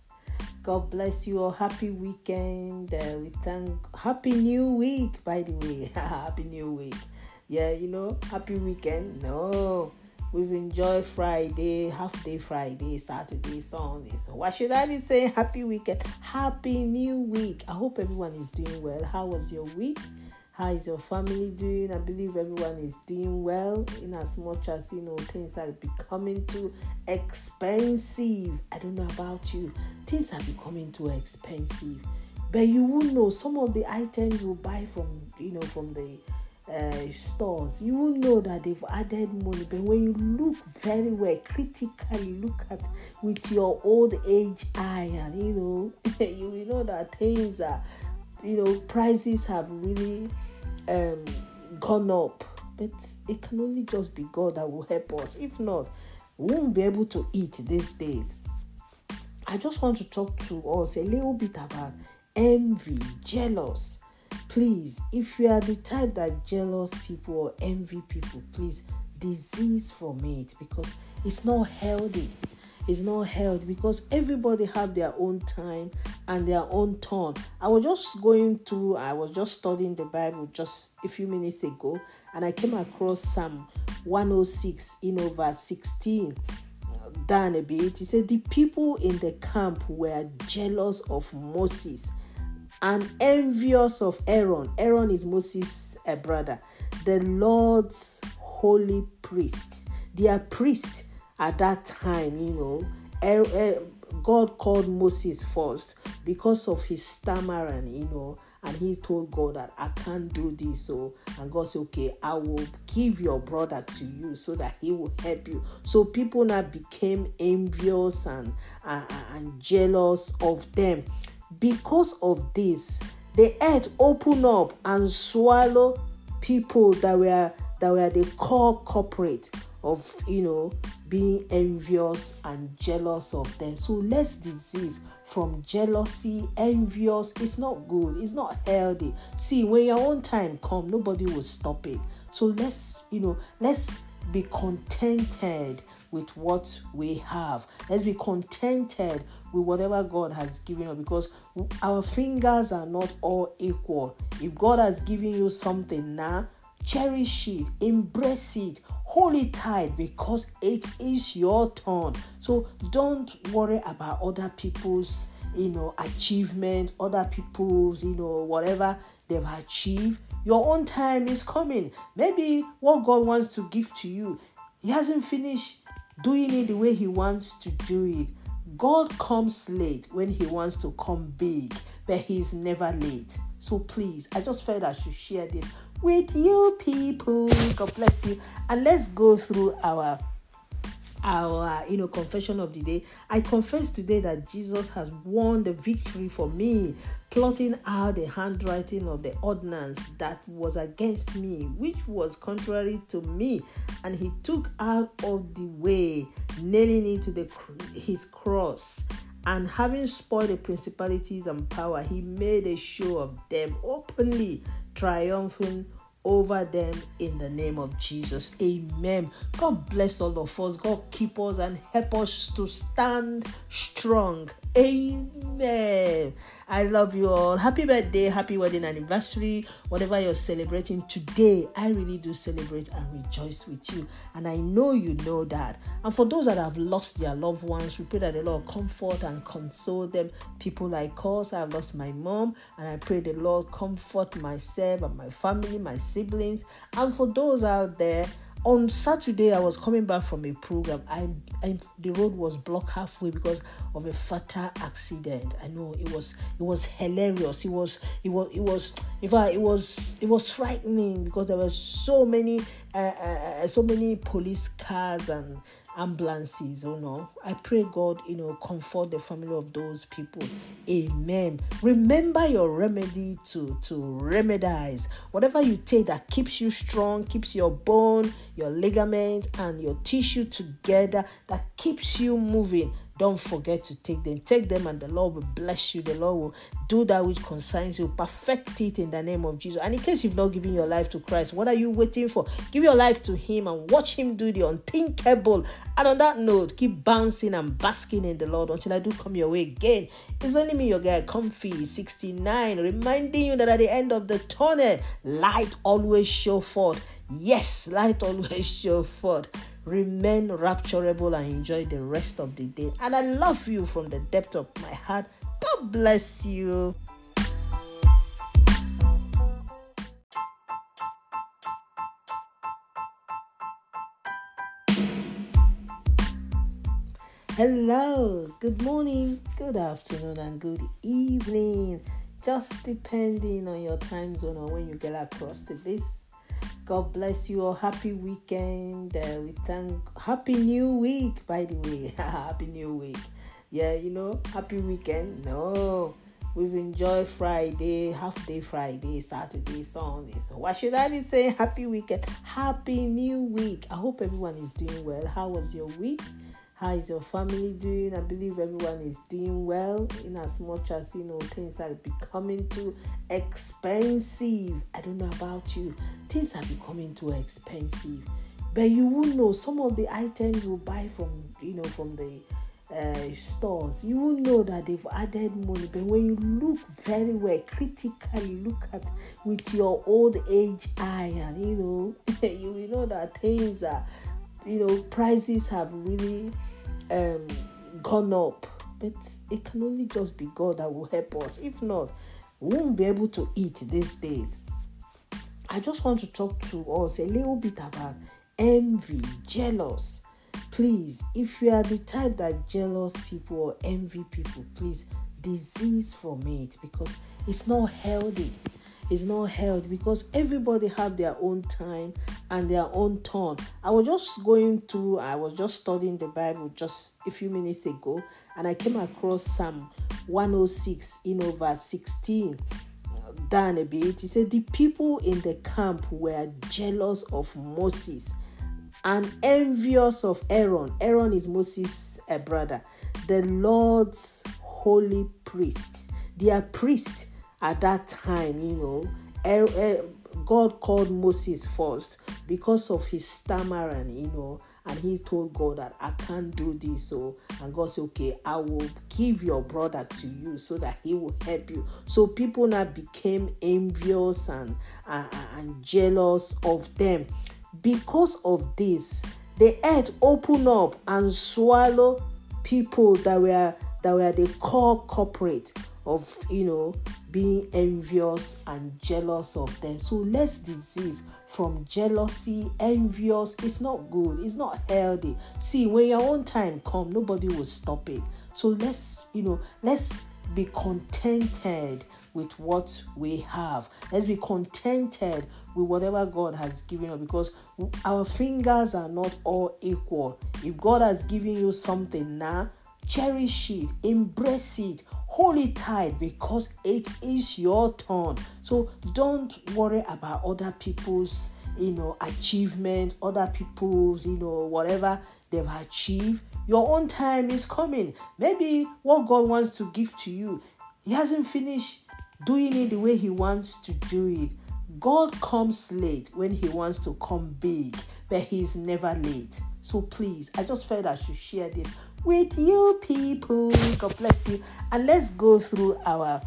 God bless you all. Happy weekend. Uh, we thank Happy New Week, by the way. happy New Week. Yeah, you know, happy weekend. No, we've enjoyed Friday, half day Friday, Saturday, Sunday. So why should I be saying happy weekend? Happy New Week. I hope everyone is doing well. How was your week? How is your family doing? I believe everyone is doing well in as much as you know things are becoming too expensive. I don't know about you. Things are becoming too expensive. But you will know some of the items you buy from you know from the uh, stores, you will know that they've added money. But when you look very well, critically look at with your old age eye, and you know, you will know that things are, you know, prices have really um, gone up. But it can only just be God that will help us. If not, we won't be able to eat these days. I just want to talk to us a little bit about envy, jealous. Please, if you are the type that jealous people or envy people, please disease from it because it's not healthy is not held because everybody have their own time and their own turn. I was just going through, I was just studying the Bible just a few minutes ago, and I came across Psalm 106 in over 16 down a bit. He said, The people in the camp were jealous of Moses and envious of Aaron. Aaron is Moses' uh, brother, the Lord's holy priest. They are priests at that time, you know, er, er, God called Moses first because of his stammering, you know, and he told God that I can't do this. So, and God said, Okay, I will give your brother to you so that he will help you. So, people now became envious and, and, and jealous of them. Because of this, the earth opened up and swallowed people that were that were the core corporate of you know being envious and jealous of them. So less disease from jealousy, envious. It's not good. It's not healthy. See, when your own time come, nobody will stop it. So let's you know let's be contented with what we have. Let's be contented with whatever God has given us because our fingers are not all equal. If God has given you something now, cherish it, embrace it, hold it tight because it is your turn. So don't worry about other people's, you know, achievement, other people's, you know, whatever they've achieved. Your own time is coming. Maybe what God wants to give to you, He hasn't finished doing it the way He wants to do it. God comes late when He wants to come big, but He's never late. So please, I just felt I should share this with you people. God bless you. And let's go through our our you know confession of the day i confess today that jesus has won the victory for me plotting out the handwriting of the ordinance that was against me which was contrary to me and he took out of the way nailing it to the his cross and having spoiled the principalities and power he made a show of them openly triumphing over them in the name of Jesus. Amen. God bless all of us. God keep us and help us to stand strong. Amen. I love you all. Happy birthday, happy wedding anniversary, whatever you're celebrating today. I really do celebrate and rejoice with you. And I know you know that. And for those that have lost their loved ones, we pray that the Lord comfort and console them. People like us, I've lost my mom, and I pray the Lord comfort myself and my family, my siblings. And for those out there, on Saturday, I was coming back from a program. I, I, the road was blocked halfway because of a fatal accident. I know it was it was hilarious. It was it was it was in fact it was it was frightening because there were so many uh, uh, uh so many police cars and ambulances, oh no. I pray God, you know, comfort the family of those people. Amen. Remember your remedy to to remedize whatever you take that keeps you strong, keeps your bone, your ligament, and your tissue together, that keeps you moving. Don't forget to take them. Take them, and the Lord will bless you. The Lord will do that which concerns you. Perfect it in the name of Jesus. And in case you've not given your life to Christ, what are you waiting for? Give your life to Him and watch Him do the unthinkable. And on that note, keep bouncing and basking in the Lord until I do come your way again. It's only me, your guy, Comfy 69, reminding you that at the end of the tunnel, light always show forth. Yes, light always show forth. Remain rapturable and enjoy the rest of the day. And I love you from the depth of my heart. God bless you. Hello, good morning, good afternoon, and good evening. Just depending on your time zone or when you get across to this God bless you all. Happy weekend. Uh, we thank Happy New Week, by the way. happy New Week. Yeah, you know, happy weekend. No, we've enjoyed Friday, half day Friday, Saturday, Sunday. So why should I be saying happy weekend? Happy New Week. I hope everyone is doing well. How was your week? How is your family doing? I believe everyone is doing well in as much as you know things are becoming too expensive. I don't know about you, things are becoming too expensive. But you will know some of the items you buy from you know from the uh, stores, you will know that they've added money. But when you look very well, critically look at with your old age eye, and you know, you will know that things are, you know, prices have really um, gone up. But it can only just be God that will help us. If not, we won't be able to eat these days. I just want to talk to us a little bit about envy, jealous. Please, if you are the type that jealous people or envy people, please disease from it because it's not healthy is not held because everybody have their own time and their own turn. I was just going through, I was just studying the Bible just a few minutes ago, and I came across Psalm 106 in over 16 down a bit. He said, The people in the camp were jealous of Moses and envious of Aaron. Aaron is Moses' a brother, the Lord's holy priest. Their priest at that time, you know, er, er, God called Moses first because of his stammering, you know, and he told God that I can't do this. So, and God said, Okay, I will give your brother to you so that he will help you. So, people now became envious and, and, and jealous of them. Because of this, the earth opened up and swallowed people that were that were the core corporate of you know being envious and jealous of them. So less disease from jealousy, envious. It's not good. It's not healthy. See, when your own time come, nobody will stop it. So let's you know let's be contented with what we have. Let's be contented with whatever God has given us because our fingers are not all equal. If God has given you something now, cherish it, embrace it, hold it tight because it is your turn. So don't worry about other people's, you know, achievements, other people's, you know, whatever they've achieved. Your own time is coming. Maybe what God wants to give to you, He hasn't finished doing it the way He wants to do it. God comes late when He wants to come big, but He's never late. So please, I just felt I should share this with you people. God bless you. And let's go through our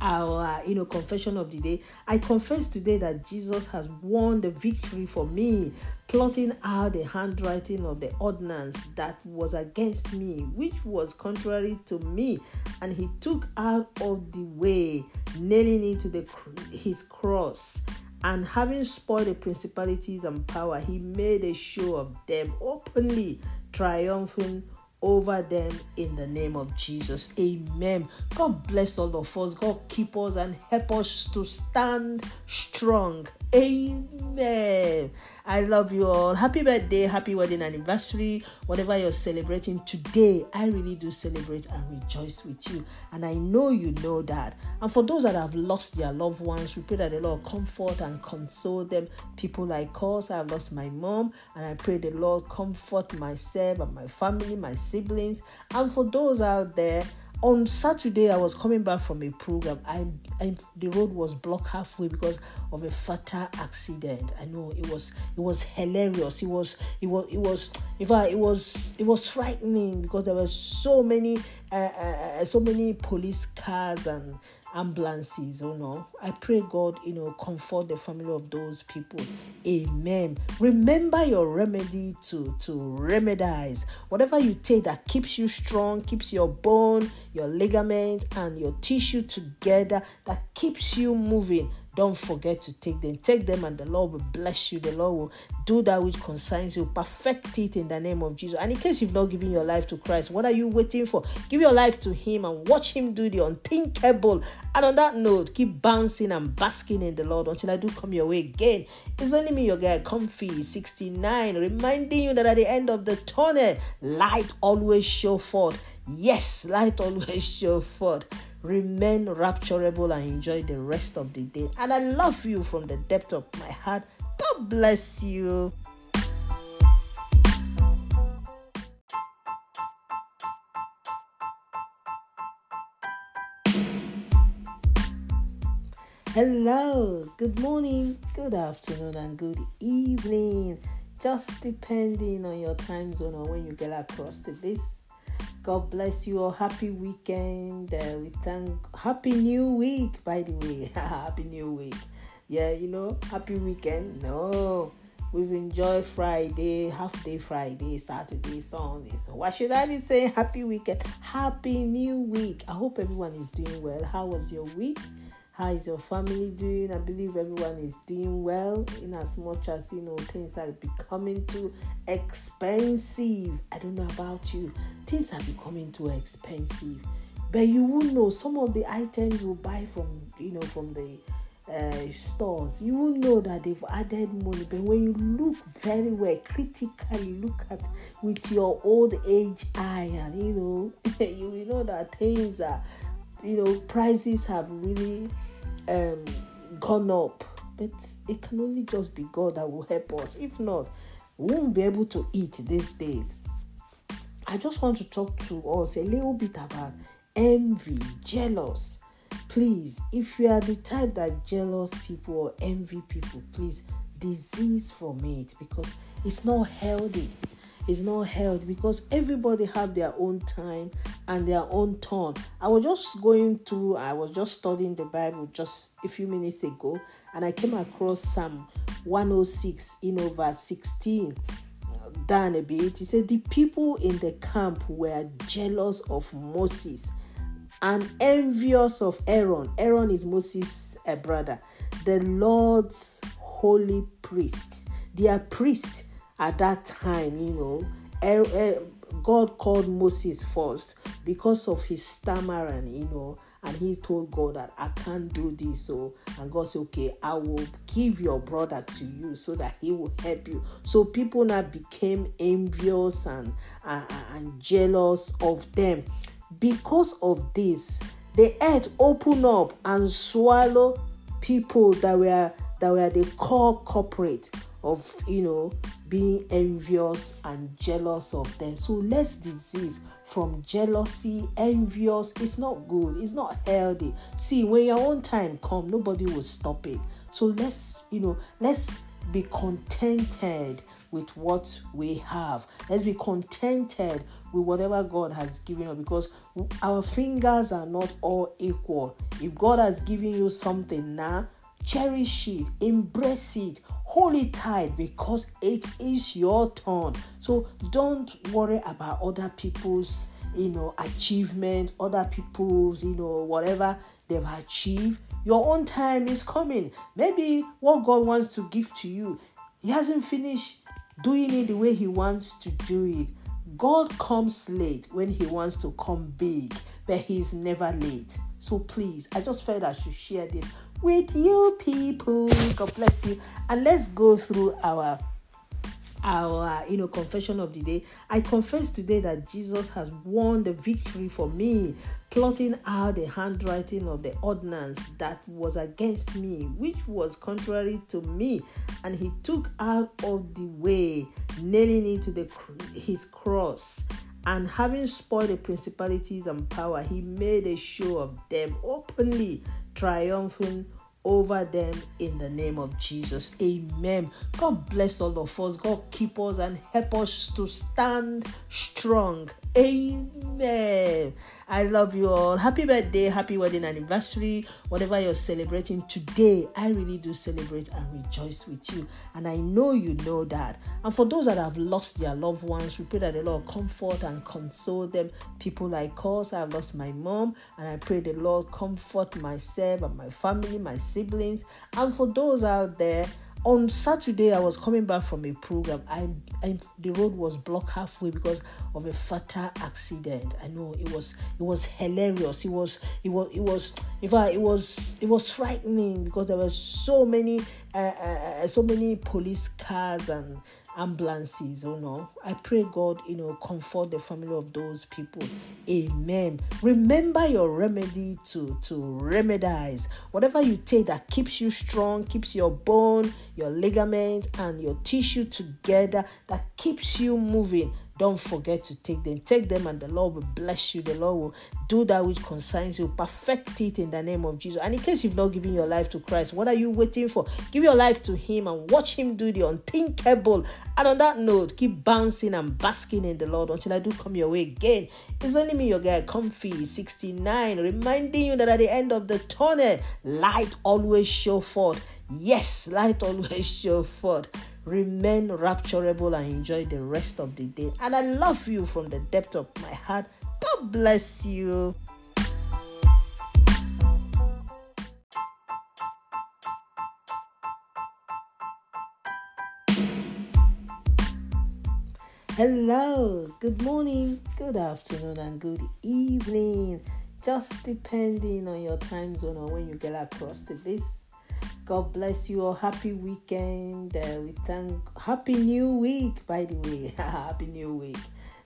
our you know confession of the day i confess today that jesus has won the victory for me plotting out the handwriting of the ordinance that was against me which was contrary to me and he took out of the way nailing it to the his cross and having spoiled the principalities and power he made a show of them openly triumphing over them in the name of Jesus. Amen. God bless all of us. God keep us and help us to stand strong. Amen. I love you all. Happy birthday, happy wedding anniversary, whatever you're celebrating today. I really do celebrate and rejoice with you. And I know you know that. And for those that have lost their loved ones, we pray that the Lord comfort and console them. People like us, I've lost my mom, and I pray the Lord comfort myself and my family, my siblings. And for those out there, on Saturday, I was coming back from a program. I, I the road was blocked halfway because of a fatal accident. I know it was it was hilarious. It was it was it was in fact it was it was frightening because there were so many uh, uh, uh so many police cars and ambulances, oh no. I pray God, you know, comfort the family of those people. Amen. Remember your remedy to to remedize. Whatever you take that keeps you strong, keeps your bone, your ligament, and your tissue together, that keeps you moving don't forget to take them. Take them, and the Lord will bless you. The Lord will do that which concerns you. Perfect it in the name of Jesus. And in case you've not given your life to Christ, what are you waiting for? Give your life to Him and watch Him do the unthinkable. And on that note, keep bouncing and basking in the Lord until I do come your way again. It's only me, your guy, Comfy 69, reminding you that at the end of the tunnel, light always show forth. Yes, light always show forth. Remain rapturable and enjoy the rest of the day. And I love you from the depth of my heart. God bless you. Hello, good morning, good afternoon, and good evening. Just depending on your time zone or when you get across to this God bless you all. Happy weekend. Uh, we thank Happy New Week, by the way. happy New Week. Yeah, you know, happy weekend. No, we've enjoyed Friday, half day Friday, Saturday, Sunday. So why should I be saying happy weekend? Happy New Week. I hope everyone is doing well. How was your week? How is your family doing? I believe everyone is doing well in as much as you know things are becoming too expensive. I don't know about you, things are becoming too expensive. But you will know some of the items you buy from you know from the uh, stores, you will know that they've added money. But when you look very well, critically look at with your old age eye, and you know, you will know that things are you know prices have really um, gone up but it can only just be god that will help us. If not we won't be able to eat these days. I just want to talk to us a little bit about envy jealous. Please if you are the type that jealous people or envy people please disease from it because it's not healthy is not held because everybody have their own time and their own turn. I was just going to, I was just studying the Bible just a few minutes ago, and I came across Psalm 106 in over 16 down a bit. He said, The people in the camp were jealous of Moses and envious of Aaron. Aaron is Moses' a brother, the Lord's holy priest. They are priests at that time, you know, er, er, God called Moses first because of his stammering, you know, and he told God that I can't do this. So, and God said, Okay, I will give your brother to you so that he will help you. So, people now became envious and, and, and jealous of them. Because of this, the earth opened up and swallowed people that were that were the core corporate of you know being envious and jealous of them. So less disease from jealousy envious it's not good it's not healthy. See when your own time come nobody will stop it. So let's you know let's be contented with what we have. Let's be contented with whatever god has given us because our fingers are not all equal. If god has given you something now cherish it embrace it hold it tight because it is your turn. So don't worry about other people's you know achievement other people's you know whatever they've achieved. Your own time is coming. Maybe what god wants to give to you he hasn't finished doing it the way he wants to do it. God comes late when he wants to come big but he's never late. So please i just felt i should share this with you people. God bless you. And let's go through our our you know confession of the day i confess today that jesus has won the victory for me plotting out the handwriting of the ordinance that was against me which was contrary to me and he took out of the way nailing it to the his cross and having spoiled the principalities and power he made a show of them openly triumphing over them in the name of Jesus. Amen. God bless all of us. God keep us and help us to stand strong. Amen. I love you all. Happy birthday, happy wedding anniversary, whatever you're celebrating today. I really do celebrate and rejoice with you. And I know you know that. And for those that have lost their loved ones, we pray that the Lord comfort and console them. People like us, I've lost my mom, and I pray the Lord comfort myself and my family, my siblings. And for those out there, on Saturday, I was coming back from a program. I, I, the road was blocked halfway because of a fatal accident. I know it was it was hilarious. It was it was it was in fact it was it was frightening because there were so many uh, uh, uh so many police cars and ambulances oh no i pray god you know comfort the family of those people. Amen. Remember your remedy to to remedize. Whatever you take that keeps you strong keeps your bone your ligament and your tissue together that keeps you moving don't forget to take them. Take them, and the Lord will bless you. The Lord will do that which concerns you. Perfect it in the name of Jesus. And in case you've not given your life to Christ, what are you waiting for? Give your life to Him and watch Him do the unthinkable. And on that note, keep bouncing and basking in the Lord until I do come your way again. It's only me, your guy, Comfy 69, reminding you that at the end of the tunnel, light always show forth. Yes, light always show forth remain rapturable and enjoy the rest of the day. And I love you from the depth of my heart. God bless you. Hello, good morning, good afternoon, and good evening. Just depending on your time zone or when you get across to this God bless you all. Happy weekend. Uh, we thank Happy New Week, by the way. happy New Week.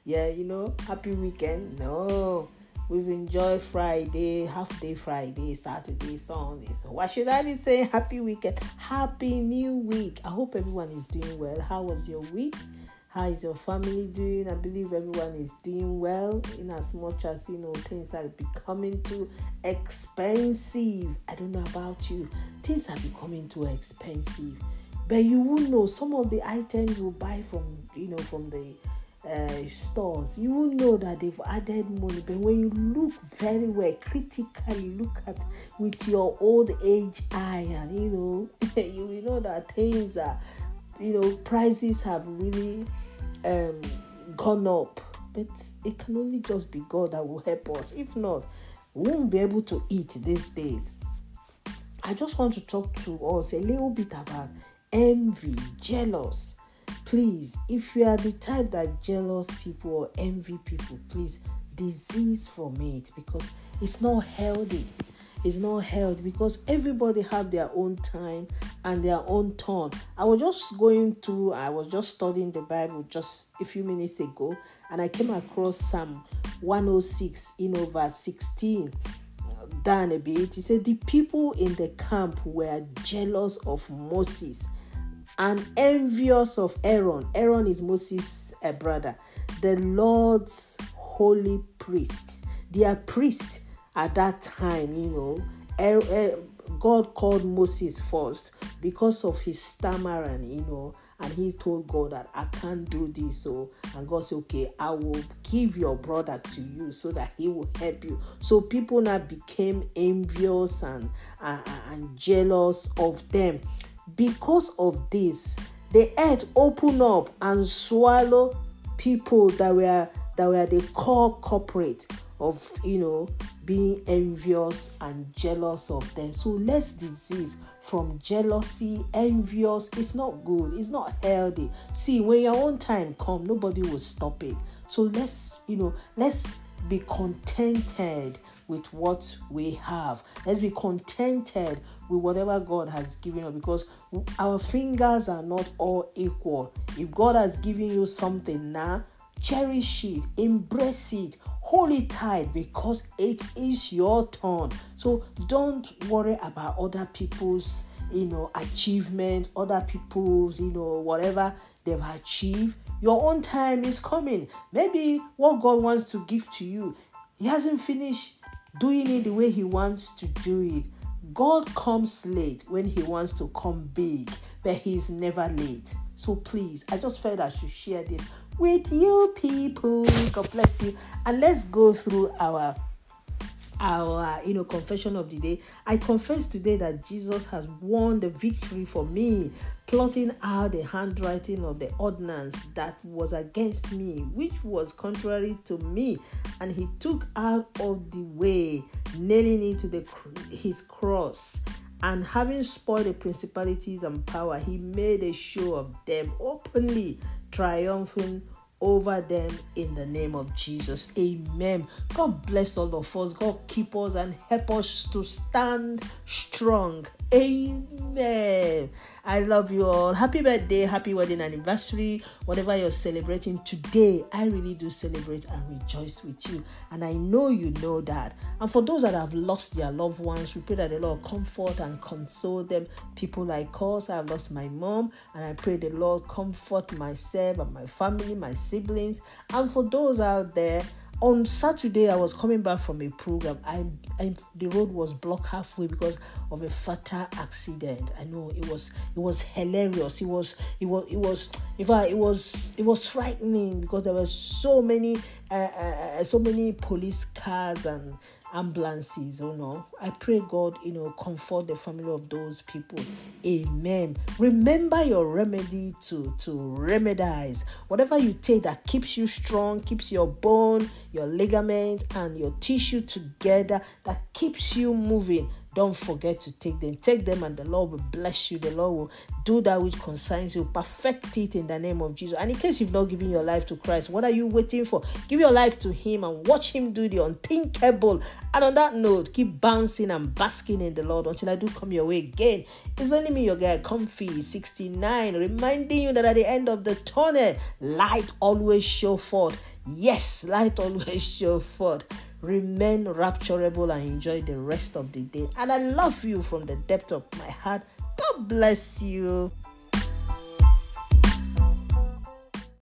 Yeah, you know, happy weekend. No, we've enjoyed Friday, half day Friday, Saturday, Sunday. So why should I be saying happy weekend? Happy New Week. I hope everyone is doing well. How was your week? How is your family doing? I believe everyone is doing well in as much as you know things are becoming too expensive. I don't know about you, things are becoming too expensive. But you will know some of the items you buy from you know from the uh, stores, you will know that they've added money. But when you look very well, critically look at with your old age eye, and you know, you will know that things are, you know, prices have really um, gone up. But it can only just be God that will help us. If not, we won't be able to eat these days. I just want to talk to us a little bit about envy, jealous. Please, if you are the type that jealous people or envy people, please disease from it because it's not healthy is not held because everybody have their own time and their own turn. I was just going through, I was just studying the Bible just a few minutes ago, and I came across Psalm 106 in over 16 down a bit. He said, The people in the camp were jealous of Moses and envious of Aaron. Aaron is Moses' a brother, the Lord's holy priest. Their priest at that time, you know, er, er, God called Moses first because of his stammering, you know, and he told God that I can't do this. So, and God said, Okay, I will give your brother to you so that he will help you. So, people now became envious and, and, and jealous of them. Because of this, the earth opened up and swallowed people that were that were the core corporate of you know being envious and jealous of them so less disease from jealousy envious it's not good it's not healthy see when your own time come nobody will stop it so let's you know let's be contented with what we have. Let's be contented with whatever God has given us because our fingers are not all equal. If God has given you something now, cherish it, embrace it, hold it tight because it is your turn. So don't worry about other people's you know achievement, other people's you know whatever they've achieved. Your own time is coming. Maybe what God wants to give to you, He hasn't finished doing it the way He wants to do it. God comes late when He wants to come big, but He's never late. So please, I just felt I should share this with you people. God bless you. And let's go through our our you know confession of the day i confess today that jesus has won the victory for me plotting out the handwriting of the ordinance that was against me which was contrary to me and he took out of the way nailing it to the his cross and having spoiled the principalities and power he made a show of them openly triumphing over them in the name of Jesus. Amen. God bless all of us. God keep us and help us to stand strong. Amen. I love you all. Happy birthday, happy wedding anniversary, whatever you're celebrating today. I really do celebrate and rejoice with you. And I know you know that. And for those that have lost their loved ones, we pray that the Lord comfort and console them. People like us, I have lost my mom, and I pray the Lord comfort myself and my family, my siblings. And for those out there, on Saturday, I was coming back from a program. I, I the road was blocked halfway because of a fatal accident. I know it was it was hilarious. It was it was it was in fact it was it was frightening because there were so many uh, uh, uh so many police cars and ambulances, oh no. I pray God, you know, comfort the family of those people. Amen. Remember your remedy to to remedize. Whatever you take that keeps you strong, keeps your bone, your ligament, and your tissue together, that keeps you moving don't forget to take them. Take them, and the Lord will bless you. The Lord will do that which concerns you. Perfect it in the name of Jesus. And in case you've not given your life to Christ, what are you waiting for? Give your life to Him and watch Him do the unthinkable. And on that note, keep bouncing and basking in the Lord until I do come your way again. It's only me, your guy, Comfy 69, reminding you that at the end of the tunnel, light always show forth. Yes, light always show forth. Remain rapturable and enjoy the rest of the day. And I love you from the depth of my heart. God bless you.